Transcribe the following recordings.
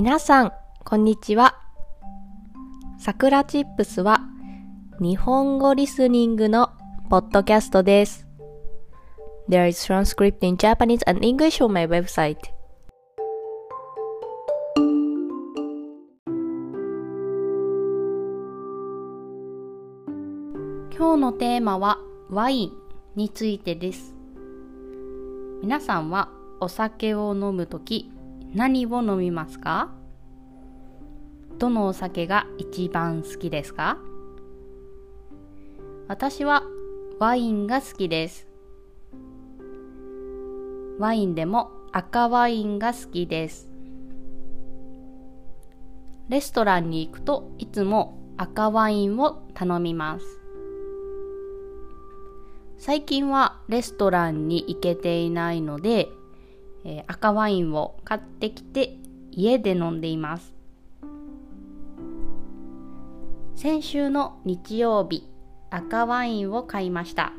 皆さん、こんにちは。さくらチップスは日本語リスニングのポッドキャストです。There is transcript in Japanese and English on my website. 今日のテーマはワインについてです。皆さんはお酒を飲むとき何を飲みますか？どのお酒が一番好きですか？私はワインが好きです。ワインでも赤ワインが好きです。レストランに行くといつも赤ワインを頼みます。最近はレストランに行けていないので、えー赤ワインを買ってきて家で飲んでいます。先週の日曜日、赤ワインを買いました。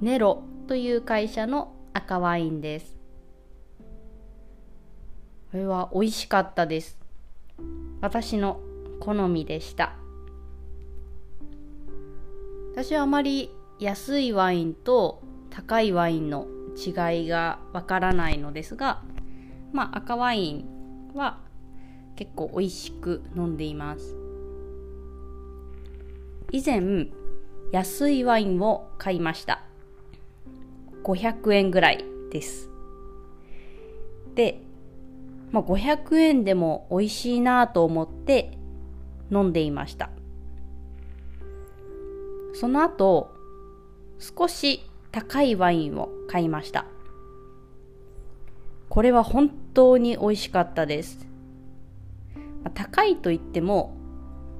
ネロという会社の赤ワインです。これは美味しかったです。私の好みでした。私はあまり安いワインと高いワインの違いがわからないのですが、まあ赤ワインは結構美味しく飲んでいます。以前安いワインを買いました。500円ぐらいです。で、まあ、500円でも美味しいなと思って飲んでいました。その後、少し高いワインを買いました。これは本当に美味しかったです。高いと言っても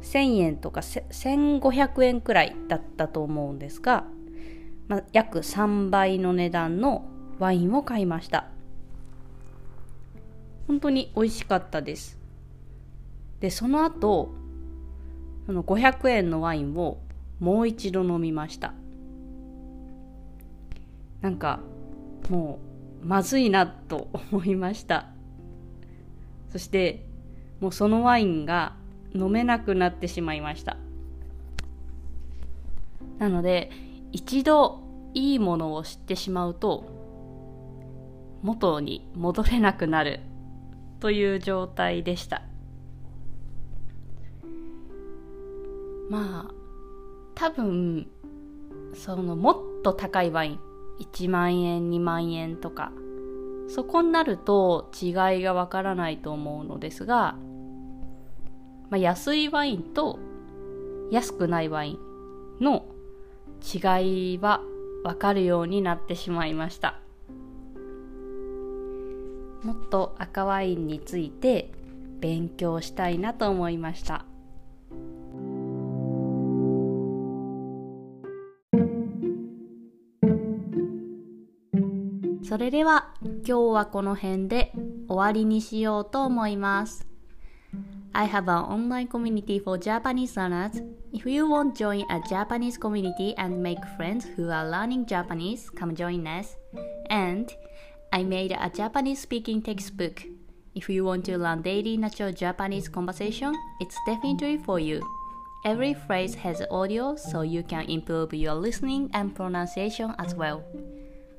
1000円とか1500円くらいだったと思うんですが、まあ、約3倍の値段のワインを買いました。本当に美味しかったです。で、その後、その500円のワインをもう一度飲みました。なんか、もう、まずいなと思いました。そして、もうそのワインが飲めなくなってしまいました。なので、一度いいものを知ってしまうと、元に戻れなくなるという状態でした。まあ、多分、そのもっと高いワイン、1万円、2万円とか、そこになると違いがわからないと思うのですが、まあ、安いワインと安くないワインの違いはわかるようになってしまいました。もっと赤ワインについて勉強したいなと思いました。それでは今日はこの辺で終わりにしようと思います。I have an online community for Japanese learners. If you want to join a Japanese community and make friends who are learning Japanese, come join us. And I made a Japanese speaking textbook. If you want to learn daily natural Japanese conversation, it's definitely for you. Every phrase has audio so you can improve your listening and pronunciation as well.